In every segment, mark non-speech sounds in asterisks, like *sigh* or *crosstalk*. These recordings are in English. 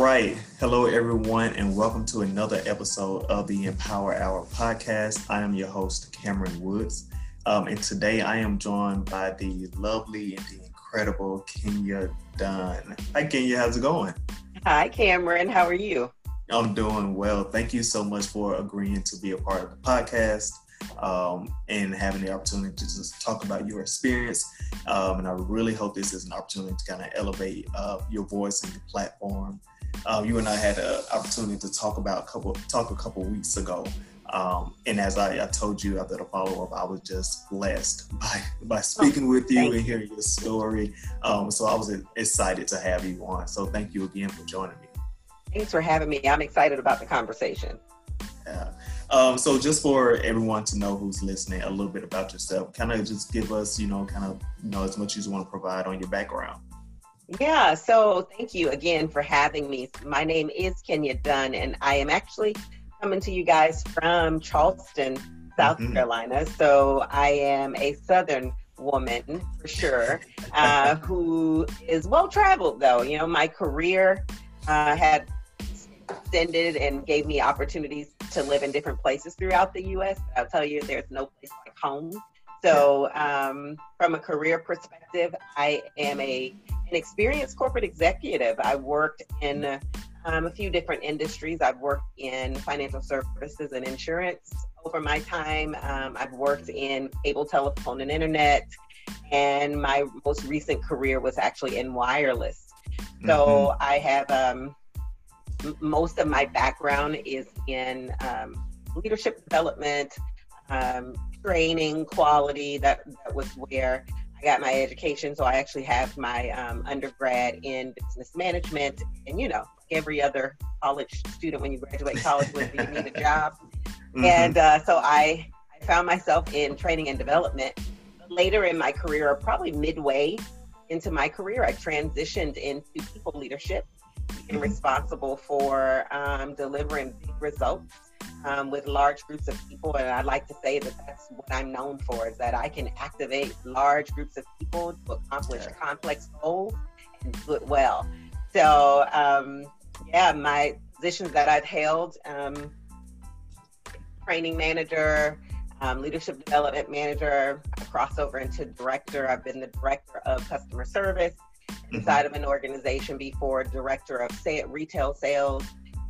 right. Hello, everyone, and welcome to another episode of the Empower Hour podcast. I am your host, Cameron Woods. Um, and today I am joined by the lovely and the incredible Kenya Dunn. Hi, Kenya. How's it going? Hi, Cameron. How are you? I'm doing well. Thank you so much for agreeing to be a part of the podcast um, and having the opportunity to just talk about your experience. Um, and I really hope this is an opportunity to kind of elevate uh, your voice and your platform. Uh, you and I had an opportunity to talk about a couple talk a couple weeks ago. Um, and as I, I, told you after the follow up, I was just blessed *laughs* by by speaking with you and hearing your story. Um, so I was excited to have you on. So thank you again for joining me. Thanks for having me. I'm excited about the conversation. Yeah. Um, so just for everyone to know who's listening, a little bit about yourself, kind of just give us, you know, kind of, you know, as much as you want to provide on your background. Yeah, so thank you again for having me. My name is Kenya Dunn, and I am actually coming to you guys from Charleston, South mm-hmm. Carolina. So I am a Southern woman for sure, uh, *laughs* who is well traveled though. You know, my career uh, had extended and gave me opportunities to live in different places throughout the U.S. I'll tell you, there's no place like home. So, um, from a career perspective, I am a an experienced corporate executive. I worked in um, a few different industries. I've worked in financial services and insurance over my time. Um, I've worked in cable telephone and internet, and my most recent career was actually in wireless. So mm-hmm. I have um, most of my background is in um, leadership development, um, training, quality. That, that was where I got my education. So I actually have my um, undergrad in business management. And, you know, every other college student, when you graduate college, you need a *laughs* job. Mm-hmm. And uh, so I, I found myself in training and development. Later in my career, probably midway into my career, I transitioned into people leadership and responsible for um, delivering big results um, with large groups of people. And I'd like to say that that's what I'm known for is that I can activate large groups of people to accomplish yeah. complex goals and do it well. So, um, yeah, my positions that I've held um, training manager, um, leadership development manager, I cross over into director. I've been the director of customer service inside mm-hmm. of an organization before director of say, retail sales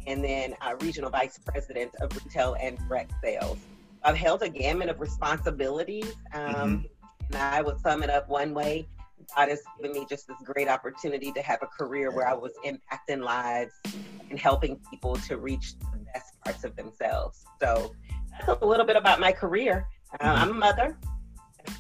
and then uh, regional vice president of retail and direct sales. I've held a gamut of responsibilities, um, mm-hmm. and I would sum it up one way. God has given me just this great opportunity to have a career where I was impacting lives and helping people to reach the best parts of themselves. So that's a little bit about my career. Uh, mm-hmm. I'm a mother,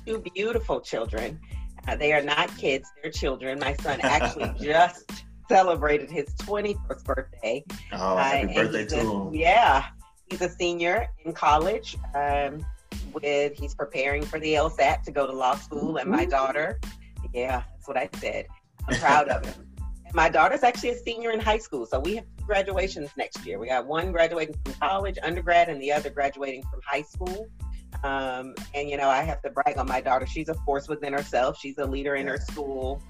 two beautiful children. Uh, they are not kids, they're children. My son *laughs* actually just celebrated his 21st birthday. Oh, happy uh, birthday to him. Yeah, he's a senior in college. Um, with he's preparing for the LSAT to go to law school, and my daughter, yeah, that's what I said. I'm proud of him. And my daughter's actually a senior in high school, so we have graduations next year. We got one graduating from college, undergrad, and the other graduating from high school. Um, and you know, I have to brag on my daughter. She's a force within herself. She's a leader in her school,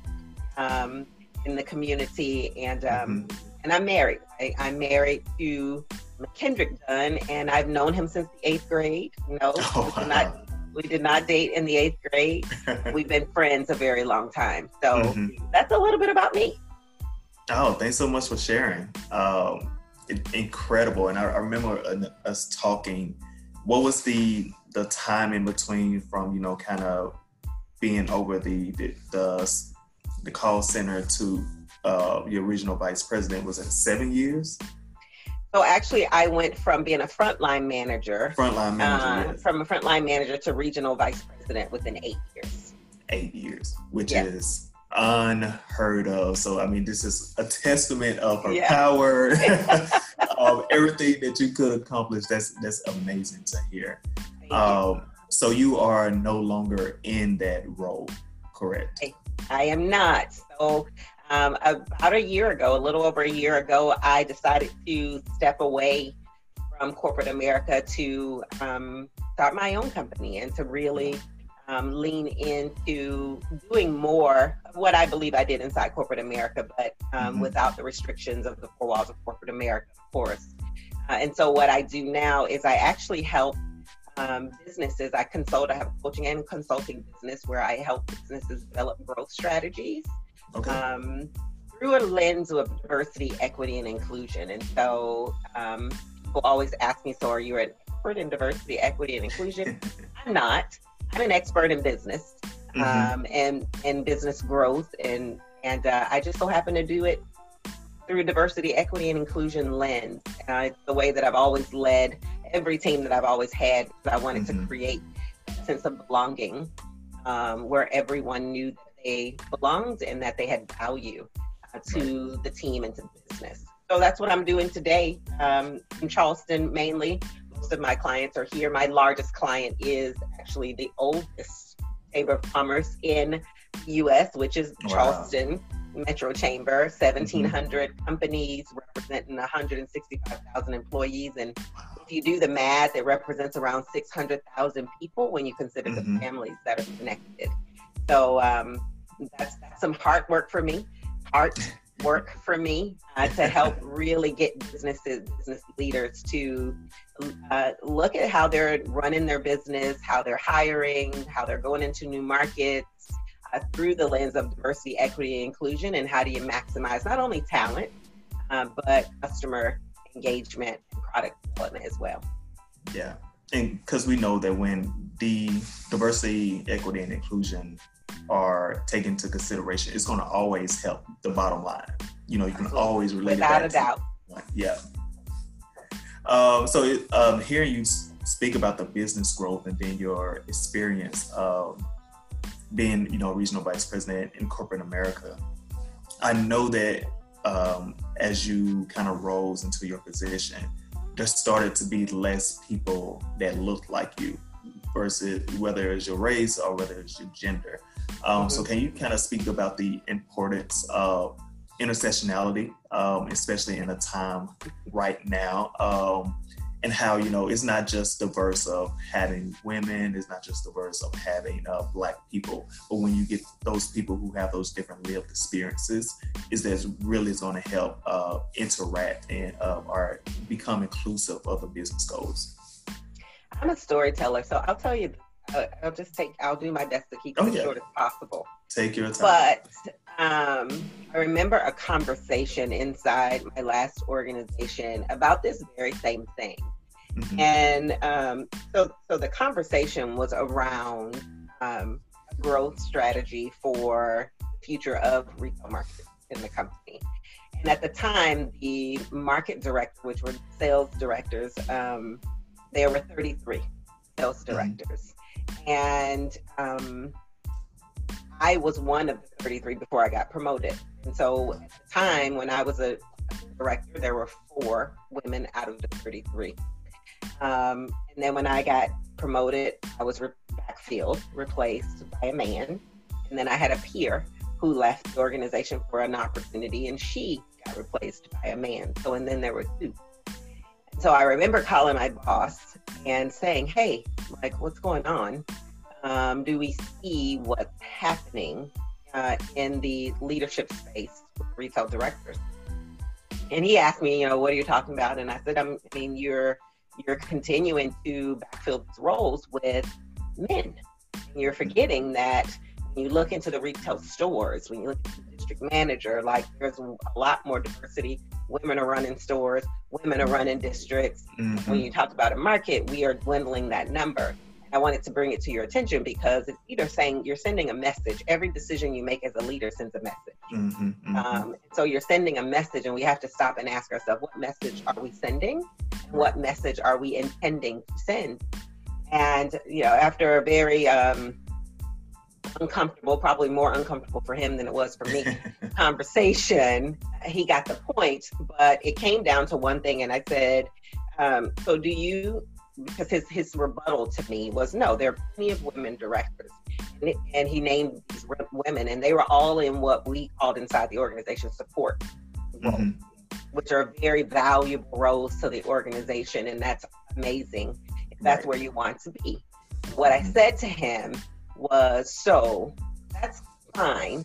um, in the community, and um, mm-hmm. and I'm married. I, am married to McKendrick Dunn, and I've known him since the eighth grade. Know, *laughs* oh, we, did not, we did not date in the eighth grade. *laughs* We've been friends a very long time. So mm-hmm. that's a little bit about me. Oh, thanks so much for sharing. Um, it, incredible, and I, I remember us talking. What was the the time in between from you know kind of being over the the the, the call center to uh, your regional vice president was it seven years? So actually, I went from being a frontline manager, frontline manager, uh, from a frontline manager to regional vice president within eight years. Eight years, which yes. is unheard of. So I mean, this is a testament of her yeah. power, *laughs* of everything that you could accomplish. That's that's amazing to hear. Um, so you are no longer in that role, correct? I am not. So um, about a year ago, a little over a year ago, I decided to step away from corporate America to um, start my own company and to really um, lean into doing more of what I believe I did inside corporate America, but um, mm-hmm. without the restrictions of the four walls of corporate America, of course. Uh, and so, what I do now is I actually help um, businesses. I consult, I have a coaching and consulting business where I help businesses develop growth strategies. Okay. Um, through a lens of diversity, equity, and inclusion. And so um, people always ask me, so are you an expert in diversity, equity, and inclusion? *laughs* I'm not. I'm an expert in business mm-hmm. um, and and business growth, and and uh, I just so happen to do it through diversity, equity, and inclusion lens. Uh, it's the way that I've always led every team that I've always had. I wanted mm-hmm. to create a sense of belonging um, where everyone knew that they belonged and that they had value uh, to right. the team and to the business. So that's what I'm doing today um, in Charleston mainly most of my clients are here. My largest client is actually the oldest chamber of commerce in the U.S., which is wow. Charleston Metro Chamber. 1,700 mm-hmm. companies representing 165,000 employees, and if you do the math, it represents around 600,000 people when you consider mm-hmm. the families that are connected. So um, that's, that's some hard work for me. Hard work for me uh, to help *laughs* really get businesses, business leaders to uh, look at how they're running their business, how they're hiring, how they're going into new markets uh, through the lens of diversity, equity, and inclusion, and how do you maximize not only talent, uh, but customer engagement product development as well. Yeah, and because we know that when the diversity, equity, and inclusion are taken into consideration, it's going to always help the bottom line. You know, you can always relate without a doubt. Yeah. Um, so um, hearing you speak about the business growth and then your experience um, being, you know, regional vice president in corporate America, I know that um, as you kind of rose into your position, there started to be less people that looked like you versus whether it's your race or whether it's your gender. Um, mm-hmm. So, can you kind of speak about the importance of intersectionality, um, especially in a time right now, um, and how you know it's not just diverse of having women, it's not just diverse of having uh, black people, but when you get those people who have those different lived experiences, is that really is going to help uh, interact and uh, or become inclusive of the business goals. I'm a storyteller, so I'll tell you. Uh, I'll just take. I'll do my best to keep it oh, yeah. as short as possible. Take your time. But um, I remember a conversation inside my last organization about this very same thing. Mm-hmm. And um, so, so the conversation was around um, growth strategy for the future of retail marketing in the company. And at the time, the market director, which were sales directors, um, there were 33 sales mm-hmm. directors. Mm-hmm. And um, I was one of the 33 before I got promoted. And so at the time when I was a director, there were four women out of the 33. Um, and then when I got promoted, I was re- backfilled, replaced by a man. And then I had a peer who left the organization for an opportunity and she got replaced by a man. So, and then there were two. So I remember calling my boss and saying, Hey, like, what's going on? Um, do we see what's happening uh, in the leadership space with retail directors? And he asked me, you know, what are you talking about? And I said, I mean, you're you're continuing to backfill these roles with men. And you're forgetting that when you look into the retail stores, when you look at the district manager, like there's a lot more diversity. Women are running stores, women are running districts. Mm-hmm. When you talk about a market, we are dwindling that number. I wanted to bring it to your attention because it's either saying you're sending a message. Every decision you make as a leader sends a message. Mm-hmm, mm-hmm. Um, so you're sending a message, and we have to stop and ask ourselves, what message are we sending? What message are we intending to send? And you know, after a very um, uncomfortable, probably more uncomfortable for him than it was for me, *laughs* conversation, he got the point. But it came down to one thing, and I said, um, "So do you because his his rebuttal to me was no, there are plenty of women directors, and, and he named these women, and they were all in what we called inside the organization support roles, mm-hmm. which are very valuable roles to the organization, and that's amazing. If that's right. where you want to be. What I said to him was so that's fine,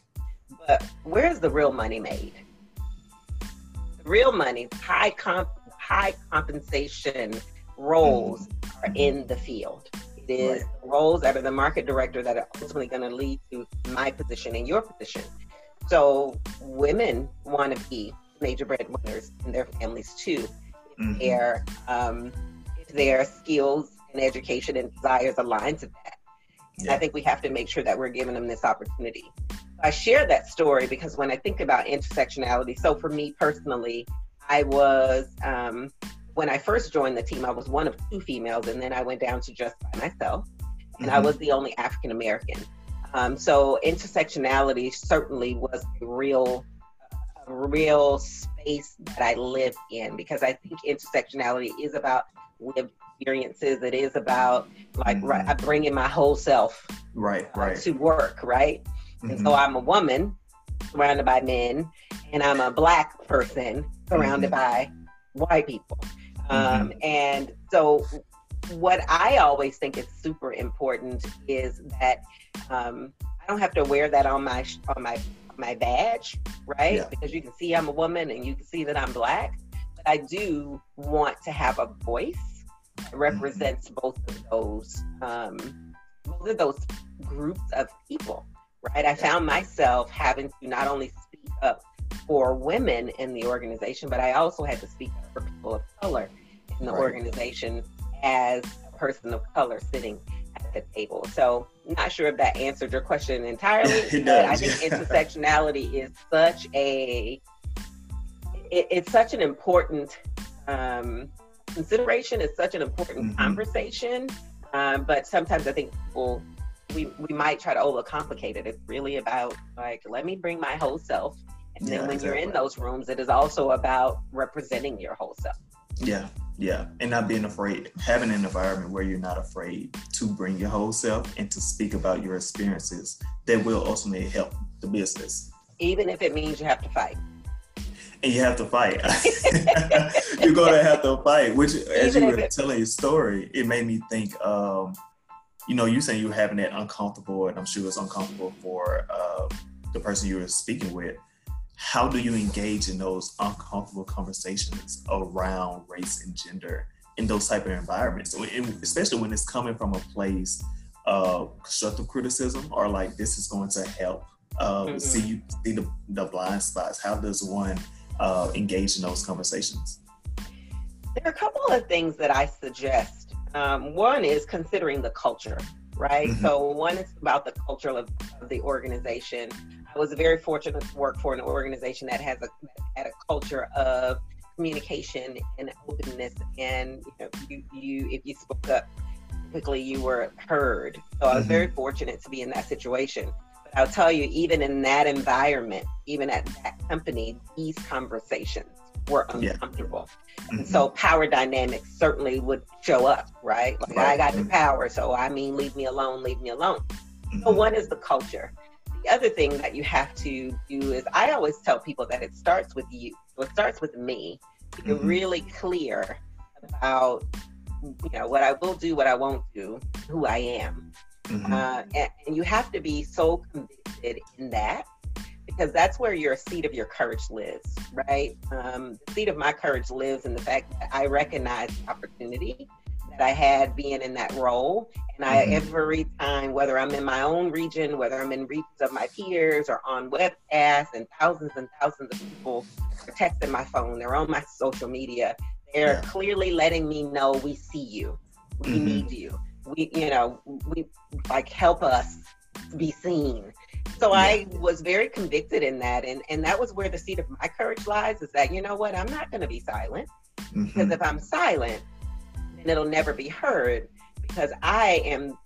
but where's the real money made? The real money, high comp, high compensation roles are in the field. It is right. roles that are the market director that are ultimately going to lead to my position and your position. So women want to be major breadwinners in their families too. Mm-hmm. Their um, if their skills and education and desires align to that. Yeah. I think we have to make sure that we're giving them this opportunity. I share that story because when I think about intersectionality, so for me personally, I was um, when I first joined the team, I was one of two females, and then I went down to just by myself, and mm-hmm. I was the only African American. Um, so intersectionality certainly was a real, a real space that I lived in because I think intersectionality is about lived experiences. It is about like mm-hmm. right, I bring in my whole self, right, uh, right, to work, right. Mm-hmm. And so mm-hmm. I'm a woman surrounded by men, and I'm a black person surrounded mm-hmm. by white people. Um, mm-hmm. and so, what I always think is super important is that um, I don't have to wear that on my on my my badge, right? Yeah. Because you can see I'm a woman and you can see that I'm black. But I do want to have a voice that mm-hmm. represents mm-hmm. both of those um, both of those groups of people, right? I found myself having to not only speak up for women in the organization, but I also had to speak for people of color in the right. organization as a person of color sitting at the table. So, not sure if that answered your question entirely. *laughs* it does. I think *laughs* intersectionality is such a it, it's such an important um, consideration. It's such an important mm-hmm. conversation. Um, but sometimes I think people we we might try to overcomplicate it. It's really about like let me bring my whole self, and then when exactly. you're in those rooms, it is also about representing your whole self. Yeah, yeah, and not being afraid, having an environment where you're not afraid to bring your whole self and to speak about your experiences that will ultimately help the business. Even if it means you have to fight. And you have to fight. *laughs* *laughs* you're gonna have to fight. Which, as Even you were it, telling your story, it made me think. Um, you know, you saying you were having that uncomfortable, and I'm sure it's uncomfortable for uh, the person you were speaking with how do you engage in those uncomfortable conversations around race and gender in those type of environments? So especially when it's coming from a place of constructive criticism or like this is going to help uh, mm-hmm. see you see the, the blind spots. How does one uh, engage in those conversations? There are a couple of things that i suggest. Um, one is considering the culture right? Mm-hmm. so one is about the culture of, of the organization I was very fortunate to work for an organization that has a had a culture of communication and openness, and you know, you, you if you spoke up, quickly, you were heard. So I was mm-hmm. very fortunate to be in that situation. But I'll tell you, even in that environment, even at that company, these conversations were uncomfortable. Yeah. Mm-hmm. So power dynamics certainly would show up, right? Like right. I got the power, so I mean, leave me alone, leave me alone. Mm-hmm. So one is the culture the other thing that you have to do is I always tell people that it starts with you. So it starts with me. You're mm-hmm. really clear about you know what I will do, what I won't do, who I am. Mm-hmm. Uh, and, and, you have to be so convicted in that because that's where your seat of your courage lives, right? Um, the seat of my courage lives in the fact that I recognize opportunity that I had being in that role. And I, mm-hmm. every time, whether I'm in my own region, whether I'm in regions of my peers or on webcasts, and thousands and thousands of people are texting my phone, they're on my social media, they're yeah. clearly letting me know we see you, we mm-hmm. need you, we, you know, we like help us be seen. So yeah. I was very convicted in that, and and that was where the seat of my courage lies. Is that you know what? I'm not going to be silent mm-hmm. because if I'm silent, and it'll never be heard because I am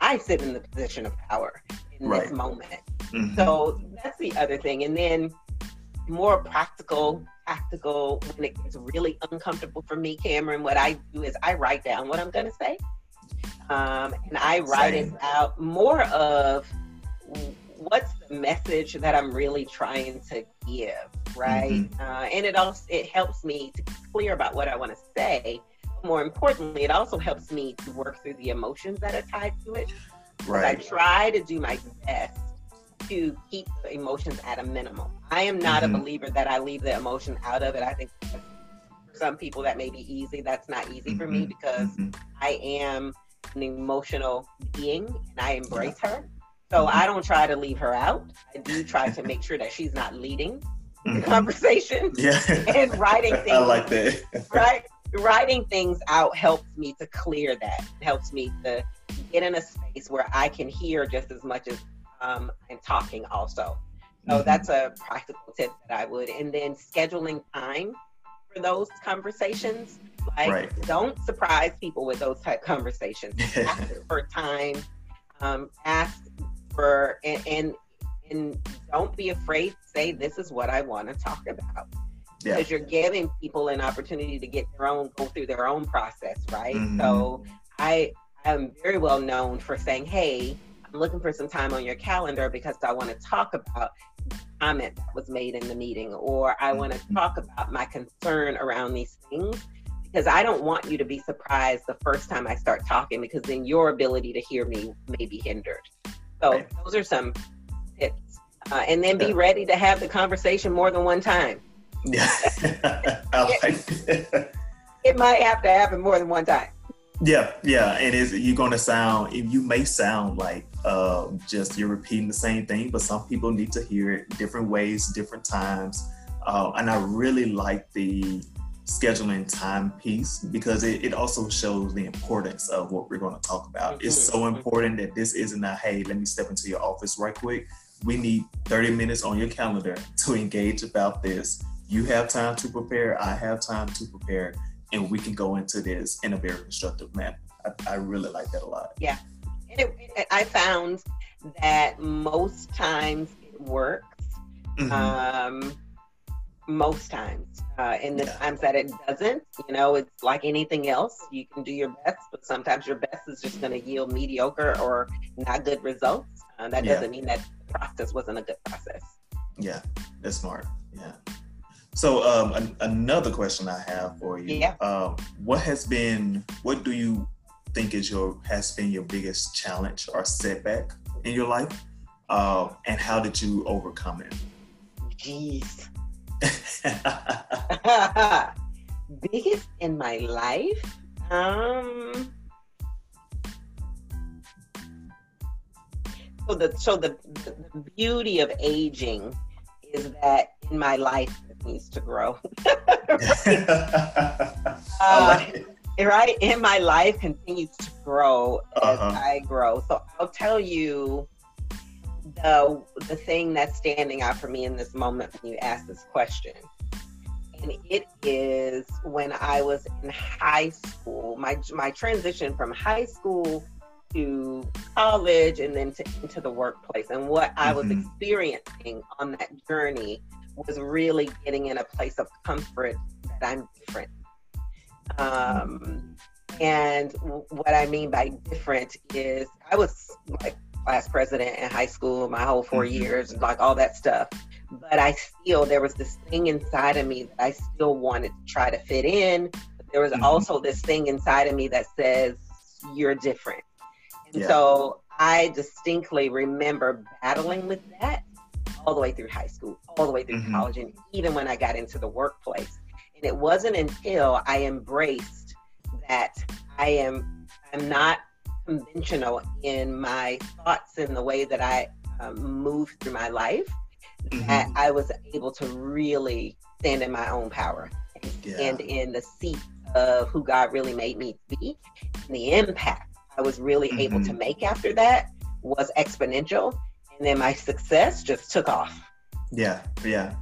I sit in the position of power in right. this moment. Mm-hmm. So that's the other thing. And then more practical, tactical, when it gets really uncomfortable for me, Cameron, what I do is I write down what I'm going to say. Um, and I write Same. it out more of what's the message that I'm really trying to give, right? Mm-hmm. Uh, and it also it helps me to be clear about what I want to say more importantly, it also helps me to work through the emotions that are tied to it. Right. I try to do my best to keep the emotions at a minimum. I am not Mhm. a believer that I leave the emotion out of it. I think for some people that may be easy. That's not easy for me Mhm. because Mhm. I am an emotional being and I embrace her. So Mhm. I don't try to leave her out. I do try to make sure that she's not leading the Mhm. conversation. Yeah. *laughs* And writing things. I like that. Right? Writing things out helps me to clear that. Helps me to get in a space where I can hear just as much as um, I'm talking also. So Mhm. that's a practical tip that I would. And then scheduling time for those conversations. Like, Right. don't surprise people with those type conversations. *laughs* ask for time. Um, ask for and, and and don't be afraid to say this is what I want to talk about Yeah. because you're giving people an opportunity to get their own go through their own process, right? Mhm. So I am very well known for saying, hey. I'm looking for some time on your calendar because I want to talk about comment that was made in the meeting, or I want to talk about my concern around these things because I don't want you to be surprised the first time I start talking because then your ability to hear me may be hindered. So Right. those are some tips. Uh, and then be ready to have the conversation more than one time. Yeah. *laughs* I like that. It might have to happen more than one time. Yeah, yeah, and is you're gonna sound you may sound like um, just you're repeating the same thing, but some people need to hear it different ways, different times, uh, and I really like the scheduling time piece because it, it also shows the importance of what we're going to talk about. It's Mhm, so important that this isn't a hey, let me step into your office right quick. We need 30 minutes on your calendar to engage about this. You have time to prepare. I have time to prepare and we can go into this in a very constructive manner. I, I really like that a lot. Yeah, and it, it- I found that most times it works. Mhm. Um, most times. Uh, and the Yeah. times that it doesn't, you know, it's like anything else. You can do your best, but sometimes your best is just going to yield mediocre or not good results. Uh, that Yeah. doesn't mean that the process wasn't a good process. yeah, that's smart. Yeah. So um, an- another question I have for you. Yeah. Um, what has been? What do you think is your has been your biggest challenge or setback in your life? Uh, and how did you overcome it? Jeez. *laughs* *laughs* Biggest in my life? Um. So the so the, the beauty of aging is that in my life needs to grow. *laughs* *laughs* Uh, like right in my life continues to grow as Uh-huh. I grow. So I'll tell you the the thing that's standing out for me in this moment when you ask this question. And it is when I was in high school, my my transition from high school to college and then to into the workplace. And what I was Mhm. experiencing on that journey was really getting in a place of comfort that I'm different. Um, and w- what I mean by different is I was like class president in high school my whole 4 Mhm. years, like all that stuff. But I still, there was this thing inside of me that I still wanted to try to fit in. But there was Mhm. also this thing inside of me that says, you're different. And Yeah. so I distinctly remember battling with that all the way through high school, all the way through Mhm. college, and even when I got into the workplace. And it wasn't until I embraced that I am I'm not conventional in my thoughts and the way that I um, move through my life Mhm. that I was able to really stand in my own power and Yeah. in the seat of who God really made me to be. And the impact I was really able to Mhm. make after that was exponential. And then my success just took off. Yeah, yeah.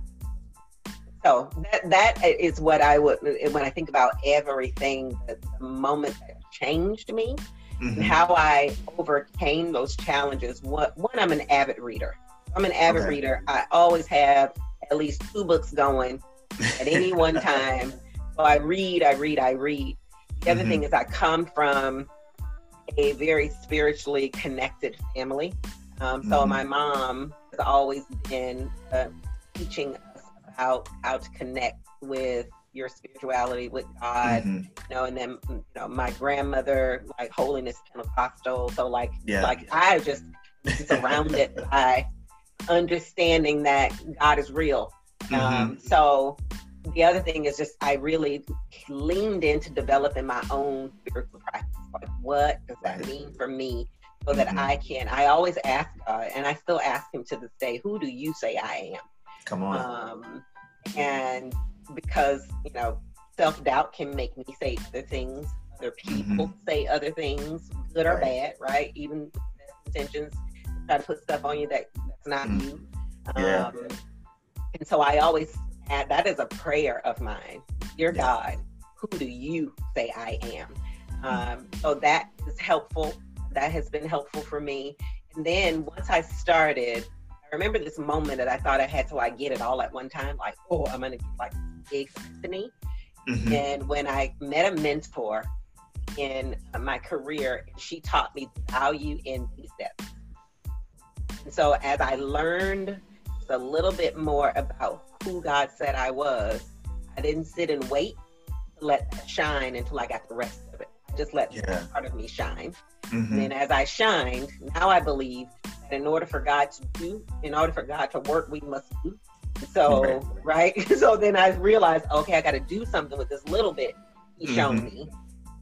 So that that is what I would when I think about everything, the, the moment that changed me and Mhm. how I overcame those challenges. What one, I'm an avid reader. I'm an avid Okay. reader. I always have at least two books going at any *laughs* one time. So I read, I read, I read. The other Mhm. thing is I come from a very spiritually connected family. Um, so Mhm. my mom has always been uh, teaching us about how to connect with your spirituality with God, mm-hmm. you know, and then you know my grandmother like holiness Pentecostal, so like yeah. like I just surrounded *laughs* by understanding that God is real. Mm-hmm. Um, so the other thing is just I really leaned into developing my own spiritual practice. Like, what does that mean for me? So that mm-hmm. I can. I always ask God, and I still ask Him to this day, "Who do you say I am?" Come on. Um, and because you know, self doubt can make me say other things. Other people mm-hmm. say other things, good or bad, right? Even intentions, try to put stuff on you that that's not mm-hmm. you. Yeah. Um, and so I always add that is a prayer of mine. Dear yeah. God, who do you say I am? Mm-hmm. Um, so that is helpful. That has been helpful for me. And then once I started, I remember this moment that I thought I had to like get it all at one time, like, oh, I'm gonna get like big epiphany. Mm-hmm. And when I met a mentor in my career, she taught me value in these steps. And so as I learned a little bit more about who God said I was, I didn't sit and wait to let that shine until I got the rest of it. I just let yeah. part of me shine. Mm-hmm. And as I shined, now I believe that in order for God to do, in order for God to work, we must do. So, right? right? *laughs* so then I realized, okay, I got to do something with this little bit He's mm-hmm. shown me,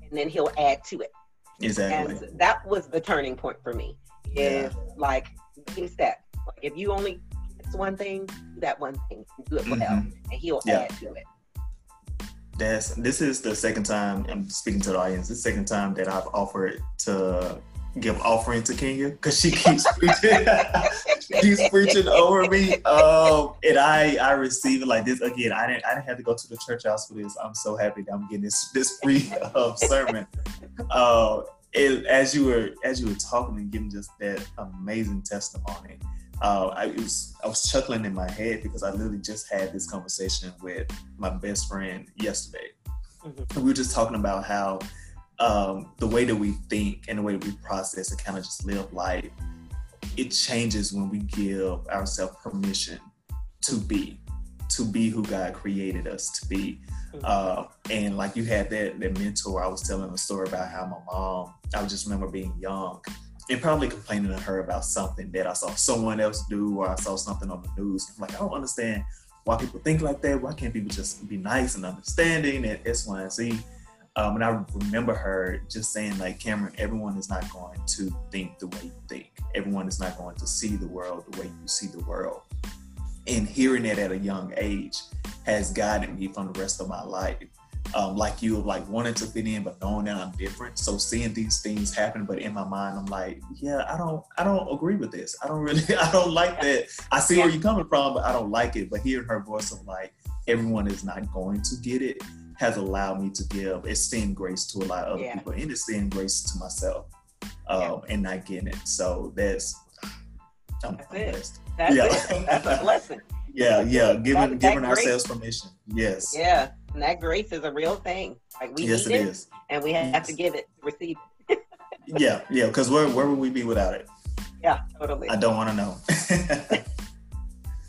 and then He'll add to it. Exactly. And that was the turning point for me. Is yeah. like baby steps. Like if you only do one thing, do that one thing, do it well, mm-hmm. and he'll yeah. add to it. That's this is the second time I'm speaking to the audience. The second time that I've offered to give offering to Kenya because she keeps *laughs* preaching. *laughs* she's preaching over me, um, and I I receive it like this again. I didn't I didn't have to go to the church house for this. I'm so happy that I'm getting this this free uh, sermon. Uh, it, as you were as you were talking and giving just that amazing testimony, uh, I was I was chuckling in my head because I literally just had this conversation with my best friend yesterday. Mm-hmm. We were just talking about how um, the way that we think and the way we process and kind of just live life, it changes when we give ourselves permission to be, to be who God created us to be. Mm-hmm. Uh, and like you had that that mentor, I was telling a story about how my mom. I just remember being young and probably complaining to her about something that I saw someone else do or I saw something on the news. I'm like, I don't understand why people think like that. Why can't people just be nice and understanding and Y, and Z? Um, and I remember her just saying, like, Cameron, everyone is not going to think the way you think. Everyone is not going to see the world the way you see the world. And hearing that at a young age has guided me from the rest of my life um, like you, like wanting to fit in, but knowing that I'm different. So seeing these things happen, but in my mind, I'm like, yeah, I don't, I don't agree with this. I don't really, *laughs* I don't like that. I see where you're coming from, but I don't like it. But hearing her voice of like, everyone is not going to get it, has allowed me to give esteemed grace to a lot of other yeah. people and esteemed grace to myself, um, yeah. and not getting it. So that's, I'm, that's I'm it. That's yeah. it. *laughs* That's a blessing. Yeah, yeah, giving that, giving ourselves permission. Yes. Yeah, and that grace is a real thing. Like we yes, need it, it and we have yes. to give it to receive it. *laughs* yeah, yeah. Because where where would we be without it? Yeah, totally. I don't want to know.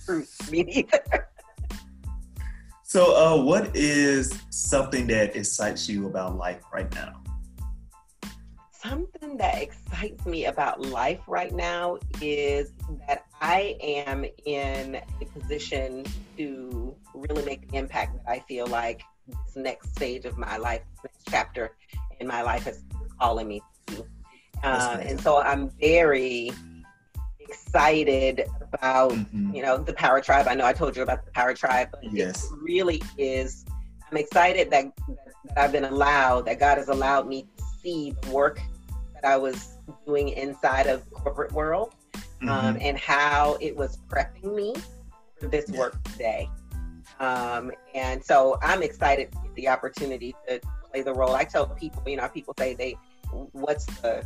*laughs* Me neither. So, uh, what is something that excites you about life right now? Something that excites me about life right now is that I am in a position to really make the impact that I feel like this next stage of my life, next chapter in my life is calling me to. Uh, and so I'm very excited about, mm-hmm. you know, the Power Tribe. I know I told you about the Power Tribe, but yes. it really is. I'm excited that, that I've been allowed, that God has allowed me to see the work that I was doing inside of corporate world um, mm-hmm. um, and how it was prepping me for this work today. Um, and so I'm excited to get the opportunity to play the role. I tell people, you know, people say they, what's the,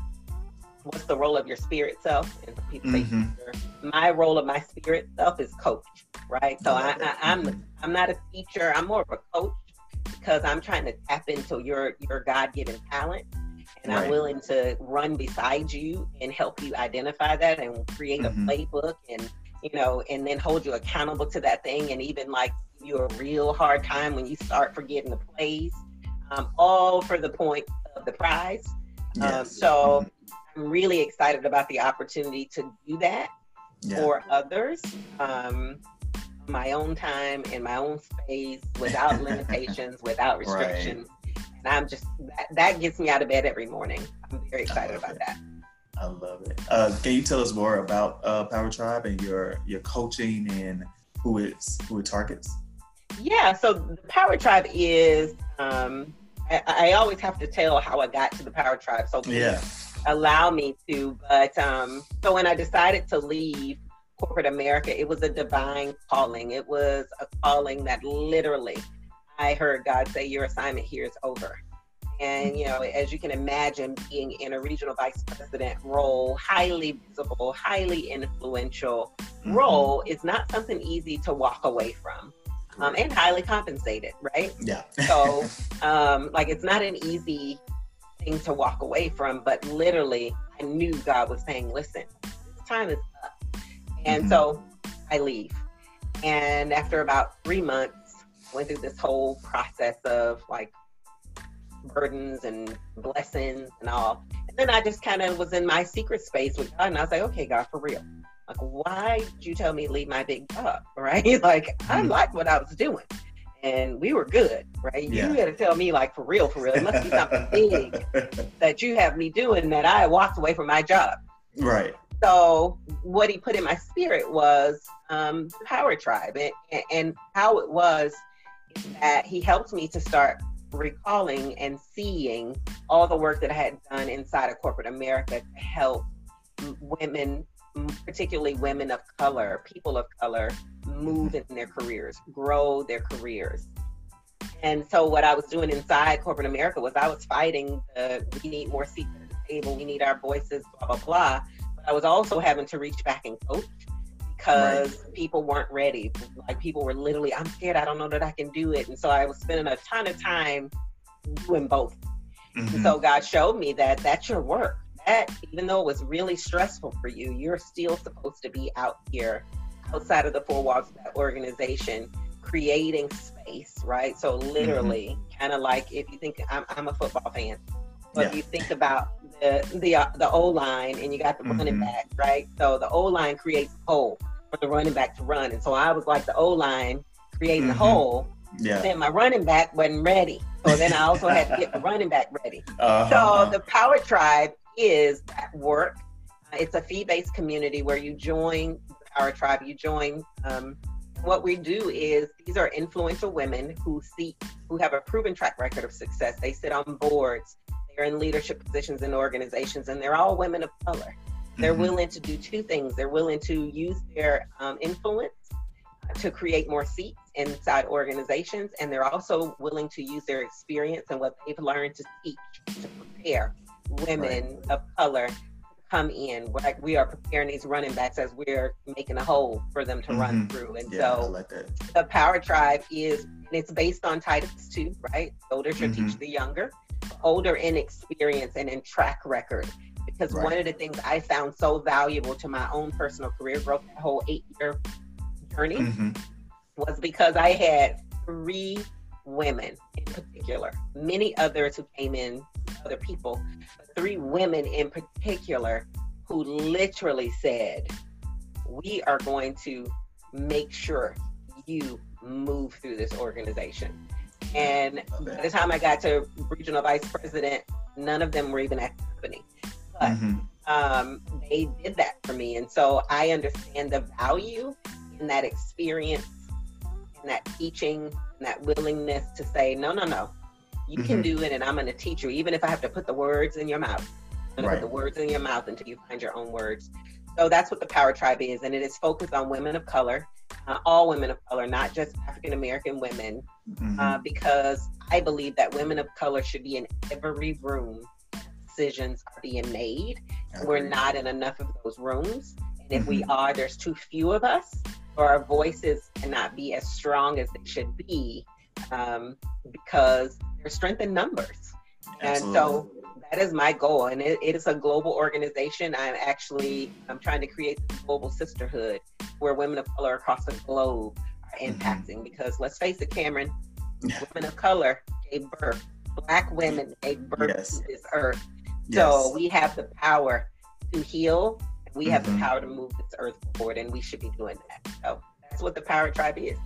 what's the role of your spirit self? And people mm-hmm. say, my role of my spirit self is coach, right? So I, I, I'm, mm-hmm. I'm not a teacher. I'm more of a coach because I'm trying to tap into your, your God-given talent and right. I'm willing to run beside you and help you identify that and create mm-hmm. a playbook and you know and then hold you accountable to that thing and even like you a real hard time when you start forgetting the plays, um, all for the point of the prize. Um, yes. Um, so mm-hmm. I'm really excited about the opportunity to do that yeah. for others. Um, my own time in my own space without *laughs* limitations, without restrictions. Right. And I'm just, that, that gets me out of bed every morning. I'm very excited about it. that. I love it. Uh, can you tell us more about uh, Power Tribe and your your coaching and who it's who it targets? Yeah, so the Power Tribe is. Um, I, I, always have to tell how I got to the Power Tribe, so yeah. allow me to. But um, so when I decided to leave corporate America, it was a divine calling. It was a calling that literally I heard God say, Your assignment here is over. And, you know, as you can imagine, being in a regional vice president role, highly visible, highly influential mm-hmm. role, is not something easy to walk away from. Um, and highly compensated, right? Yeah. so, *laughs* um, like, it's not an easy thing to walk away from, but literally, I knew God was saying, listen, this time is up. and mm-hmm. so I leave. And after about three months, went through this whole process of like burdens and blessings and all. And then I just kind of was in my secret space with God, and I was like, okay, God, for real. Like, why did you tell me to leave my big job? *laughs* Right? *laughs* like, I mm-hmm. liked what I was doing. And we were good, right? Yeah. You had to tell me, like, for real, for real. It must be something *laughs* big that you have me doing that I walked away from my job. Right so what he put in my spirit was um, Power Tribe, and, and how it was that he helped me to start recalling and seeing all the work that I had done inside of corporate America to help women, particularly women of color, people of color, move in their careers, grow their careers. And so, what I was doing inside corporate America was I was fighting the we need more seats at the table, we need our voices, blah, blah, blah. But I was also having to reach back and coach because right. people weren't ready. Like people were literally, I'm scared, I don't know that I can do it. And so I was spending a ton of time doing both. Mm-hmm. so God showed me that that's your work. That even though it was really stressful for you, you're still supposed to be out here outside of the four walls of that organization creating space, right? So literally, mm-hmm. kind of like if you think I'm, I'm a football fan, but yeah. if you think about the the uh, the O line and you got the mm-hmm. running back, right? So the O line creates a hole for the running back to run, and so I was like the O line creating mm-hmm. the hole. Yeah. Then my running back wasn't ready, so then I also had to get the running back ready. Uh-huh. So the Power Tribe is that work. Uh, it's a fee-based community where you join the Power Tribe. You join. Um, what we do is these are influential women who see who have a proven track record of success. They sit on boards they're in leadership positions in organizations, and they're all women of color. They're mm-hmm. willing to do two things. They're willing to use their um, influence to create more seats inside organizations, and they're also willing to use their experience and what they've learned to teach to prepare women right. of color come in. Like we are preparing these running backs as we're making a hole for them to mm-hmm. run through. And yeah, so like the Power Tribe is, and it's based on Titus 2, right? Older should mm-hmm. teach the younger older in experience and in track record. Because right. one of the things I found so valuable to my own personal career growth, that whole eight year journey, mm-hmm. was because I had three women in particular, many others who came in, other people, but three women in particular who literally said, We are going to make sure you move through this organization. And by the time I got to regional vice president, none of them were even at the company. But mm-hmm. um, they did that for me. And so I understand the value in that experience, in that teaching, and that willingness to say, no, no, no, you mm-hmm. can do it and I'm going to teach you, even if I have to put the words in your mouth. I'm going right. to put the words in your mouth until you find your own words. So that's what the Power Tribe is. And it is focused on women of color, uh, all women of color, not just African American women, mm-hmm. uh, because I believe that women of color should be in every room decisions are being made. Okay. We're not in enough of those rooms. And if mm-hmm. we are, there's too few of us, or our voices cannot be as strong as they should be um, because there's strength in numbers. Absolutely. And so that is my goal and it, it is a global organization i'm actually i'm trying to create a global sisterhood where women of color across the globe. Impacting. Because let's face it, Cameron, women of color gave birth. Black women gave birth yes. to this earth. Yes. So we have the power to heal. We have mm-hmm. the power to move this earth forward, and we should be doing that. So that's what the Power Tribe is.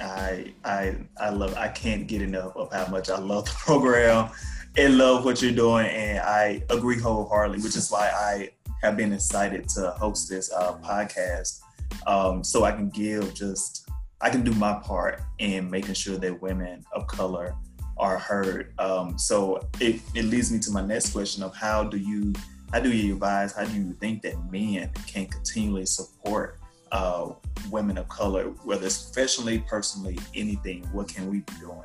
I I I love. I can't get enough of how much I love the *laughs* program and love what you're doing, and I agree wholeheartedly, which is why I have been excited to host this uh, podcast, um, so I can give just I can do my part in making sure that women of color are heard. Um, so it, it leads me to my next question of how do you how do you advise how do you think that men can continually support uh, women of color, whether it's professionally, personally, anything? What can we be doing?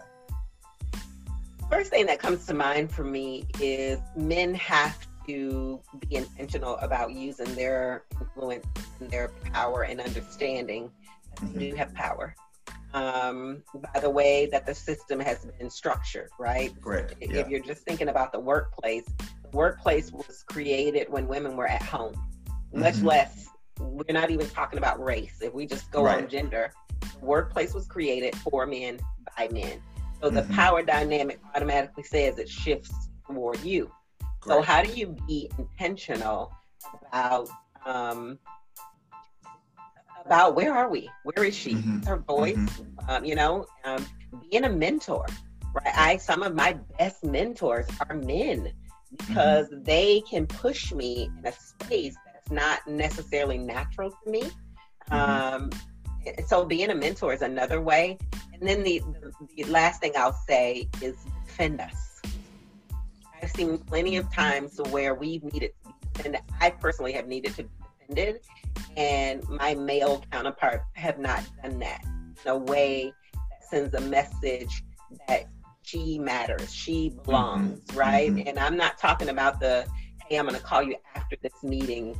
First thing that comes to mind for me is men have to be intentional about using their influence and their power and understanding mm-hmm. do have power um, by the way that the system has been structured, right? Correct. If yeah. you're just thinking about the workplace, the workplace was created when women were at home, much mm-hmm. less, we're not even talking about race. If we just go right. on gender, the workplace was created for men by men. So the mm-hmm. power dynamic automatically says it shifts toward you. So how do you be intentional about um, about where are we? Where is she? Mm-hmm. Her voice, mm-hmm. um, you know, um, being a mentor, right? I some of my best mentors are men because mm-hmm. they can push me in a space that's not necessarily natural to me. Mm-hmm. Um, so being a mentor is another way. And then the, the, the last thing I'll say is defend us. I've seen plenty of times where we've needed to be defended. I personally have needed to be and my male counterpart have not done that in a way that sends a message that she matters, she belongs, mm-hmm. right? Mm-hmm. And I'm not talking about the hey, I'm going to call you after this meeting,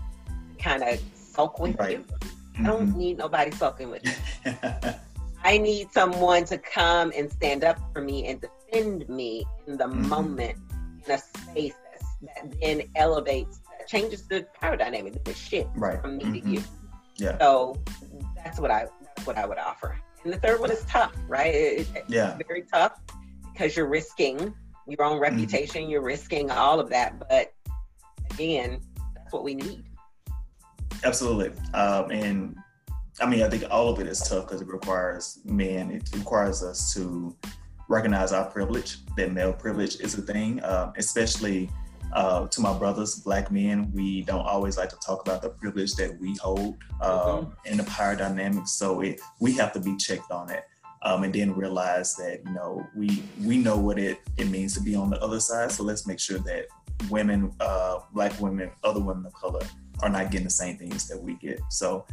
kind of sulk with right. you. Mm-hmm. I don't mm-hmm. need nobody sulking with me. *laughs* I need someone to come and stand up for me and defend me in the mm-hmm. moment in a space that then elevates changes the power dynamic, the shift right. from me mm-hmm. to you. Yeah. So that's what I that's what I would offer. And the third one is tough, right? It, yeah. very tough because you're risking your own mm-hmm. reputation, mm-hmm. you're risking all of that. But again, that's what we need. Absolutely. Um, and I mean, I think all of it is tough because it requires men, it requires us to recognize our privilege, that male privilege is a thing, um, especially uh, to my brothers, black men, we don't always like to talk about the privilege that we hold um, mm-hmm. in the power dynamics. So it, we have to be checked on it. Um, and then realize that you know we we know what it, it means to be on the other side. So let's make sure that women, uh, black women, other women of color, are not getting the same things that we get. So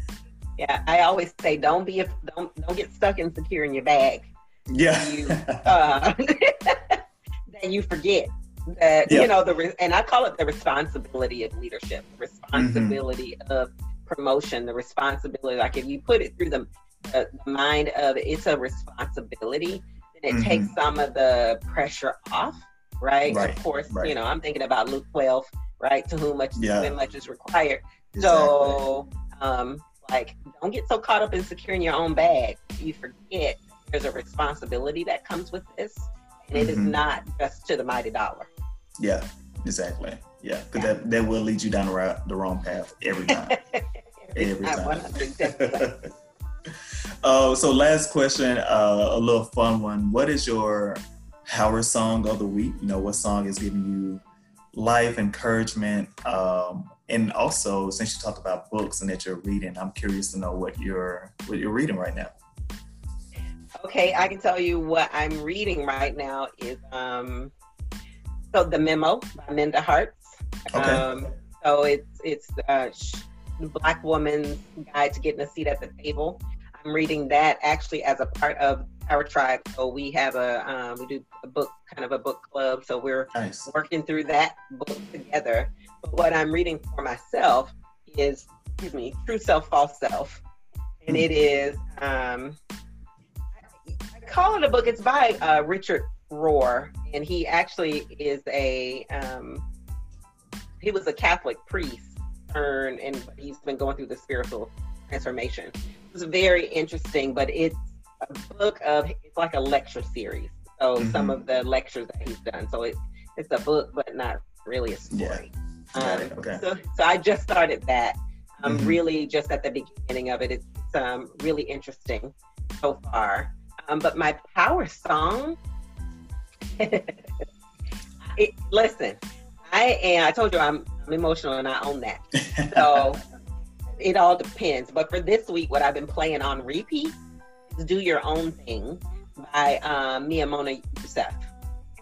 yeah, I always say don't be a, don't don't get stuck insecure in your bag. Yeah, you, *laughs* uh, *laughs* that you forget that you know the and I call it the responsibility of leadership, responsibility mm-hmm. of promotion, the responsibility. Like if you put it through the, the, the mind of it's a responsibility, then it mm-hmm. takes some of the pressure off. Right? right. Of course, right. you know I'm thinking about Luke 12, right? To whom much yeah. much is required. Exactly. So, um, like, don't get so caught up in securing your own bag. You forget there's a responsibility that comes with this, and mm-hmm. it is mm-hmm. not just to the mighty dollar. Yeah, exactly. Yeah, because yeah. that, that will lead you down the, right, the wrong path every time. *laughs* every time. *laughs* uh, so last question, uh, a little fun one. What is your Howard song of the week? You know, what song is giving you life, encouragement, um, and also since you talked about books and that you're reading, I'm curious to know what you're what you're reading right now. Okay, I can tell you what I'm reading right now is um, so the memo by Minda Harts. Okay. Um, so it's it's uh, Black Woman's Guide to Getting a Seat at the Table. I'm reading that actually as a part of our tribe. So we have a um, we do a book kind of a book club. So we're nice. working through that book together. But what I'm reading for myself is excuse me, True Self, False Self, and mm. it is um, I call it a book. It's by uh, Richard Rohr, and he actually is a um, he was a Catholic priest, turned, and he's been going through the spiritual transformation. It's very interesting, but it's a book of it's like a lecture series. So mm-hmm. some of the lectures that he's done. So it, it's a book, but not really a story. Yeah. Um, okay. So, so I just started that. I'm um, mm-hmm. really just at the beginning of it. It's um, really interesting so far. Um, but my power song, *laughs* it, listen, I am. I told you I'm, I'm emotional and I own that. *laughs* So it all depends. But for this week, what I've been playing on repeat is "Do Your Own Thing" by um, Mia Mona Yusuf.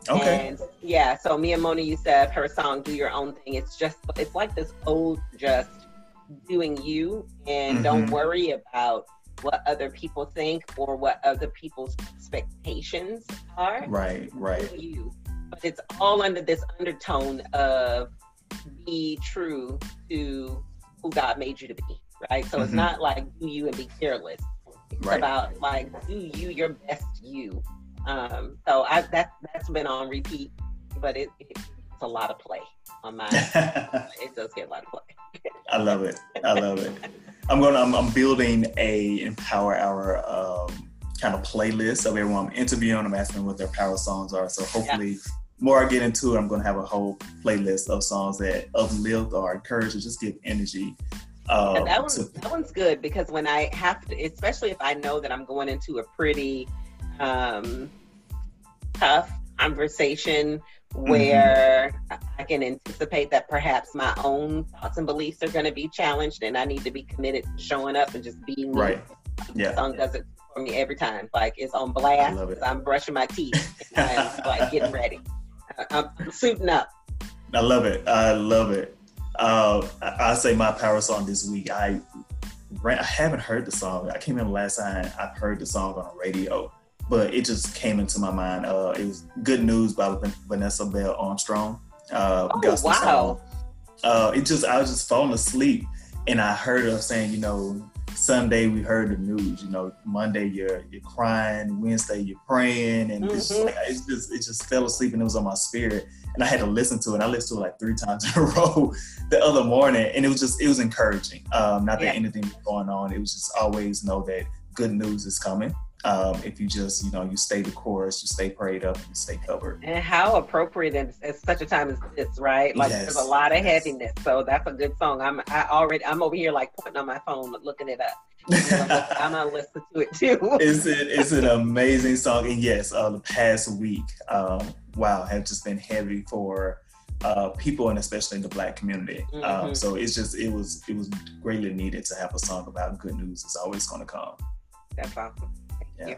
Okay. And yeah, so Mia Mona Yusuf, her song "Do Your Own Thing." It's just it's like this old just doing you and mm-hmm. don't worry about what other people think or what other people's expectations are. Right, right. You, but it's all under this undertone of be true to who God made you to be, right? So mm-hmm. it's not like do you and be careless. It's right. about like do you your best you. Um, so I that that's been on repeat, but it, it it's a lot of play on my. *laughs* it does get a lot of play. I love it. I love it. *laughs* I'm going. I'm, I'm building a Empower Hour um, kind of playlist of everyone I'm interviewing. I'm asking what their power songs are. So hopefully, yeah. more I get into it, I'm going to have a whole playlist of songs that uplift or encourage or just give energy. Um, that, one's, to- that one's good because when I have to, especially if I know that I'm going into a pretty um, tough conversation. Where mm-hmm. I can anticipate that perhaps my own thoughts and beliefs are going to be challenged, and I need to be committed to showing up and just being right. Yeah, the song does it for me every time. Like it's on blast. I'm brushing my teeth. I'm *laughs* like getting ready. I'm, I'm suiting up. I love it. I love it. Uh, I, I say my power song this week. I I haven't heard the song. I came in last time I've heard the song on the radio but it just came into my mind. Uh, it was "Good News" by Vanessa Bell Armstrong. Uh, oh wow! Uh, it just I was just falling asleep, and I heard her saying, you know, Sunday we heard the news. You know, Monday you're you're crying, Wednesday you're praying, and mm-hmm. it's, just, like, it's just it just fell asleep, and it was on my spirit, and I had to listen to it. I listened to it like three *laughs* times in a row the other morning, and it was just it was encouraging. Um, not that yeah. anything was going on, it was just always know that good news is coming um, if you just you know you stay the course you stay prayed up you stay covered and how appropriate at, at such a time as this right like yes. there's a lot of yes. heaviness so that's a good song i'm i already i'm over here like pointing on my phone looking it up i'm gonna *laughs* listen to it too it's, it, it's an amazing song and yes uh, the past week um, wow have just been heavy for uh, people and especially in the black community. Um, mm-hmm. So it's just it was it was greatly needed to have a song about good news. It's always going to come. That's awesome yeah.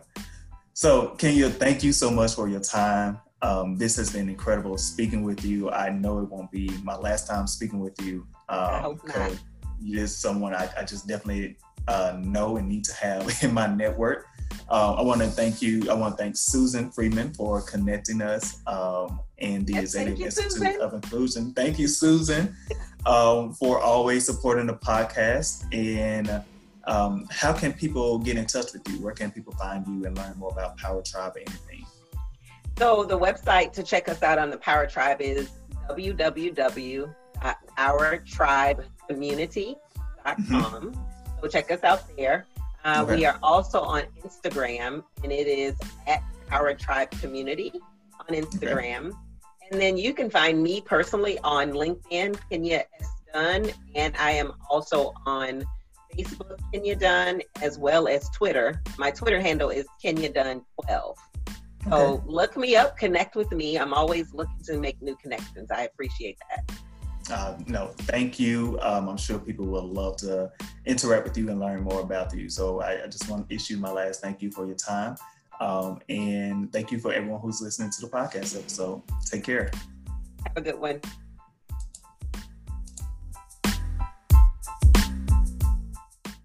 So, Kenya, thank you so much for your time. Um, this has been incredible speaking with you. I know it won't be my last time speaking with you. Um, I hope not. You're someone I, I just definitely uh, know and need to have *laughs* in my network. Um, I want to thank you. I want to thank Susan Freeman for connecting us um, and the Executive Institute Susan. of Inclusion. Thank you, Susan, um, for always supporting the podcast. And um, how can people get in touch with you? Where can people find you and learn more about Power Tribe or anything? So the website to check us out on the Power Tribe is www.ourtribecommunity.com. Mm-hmm. So check us out there. Uh, okay. We are also on Instagram, and it is at Power Tribe Community on Instagram. Okay. And then you can find me personally on LinkedIn, Kenya S. Dunn, and I am also on Facebook, Kenya Dunn, as well as Twitter. My Twitter handle is Kenya Dunn 12. So okay. look me up, connect with me. I'm always looking to make new connections. I appreciate that. Uh, no, thank you. Um, I'm sure people will love to interact with you and learn more about you. So I, I just want to issue my last thank you for your time. Um, and thank you for everyone who's listening to the podcast episode. Take care. Have a good one.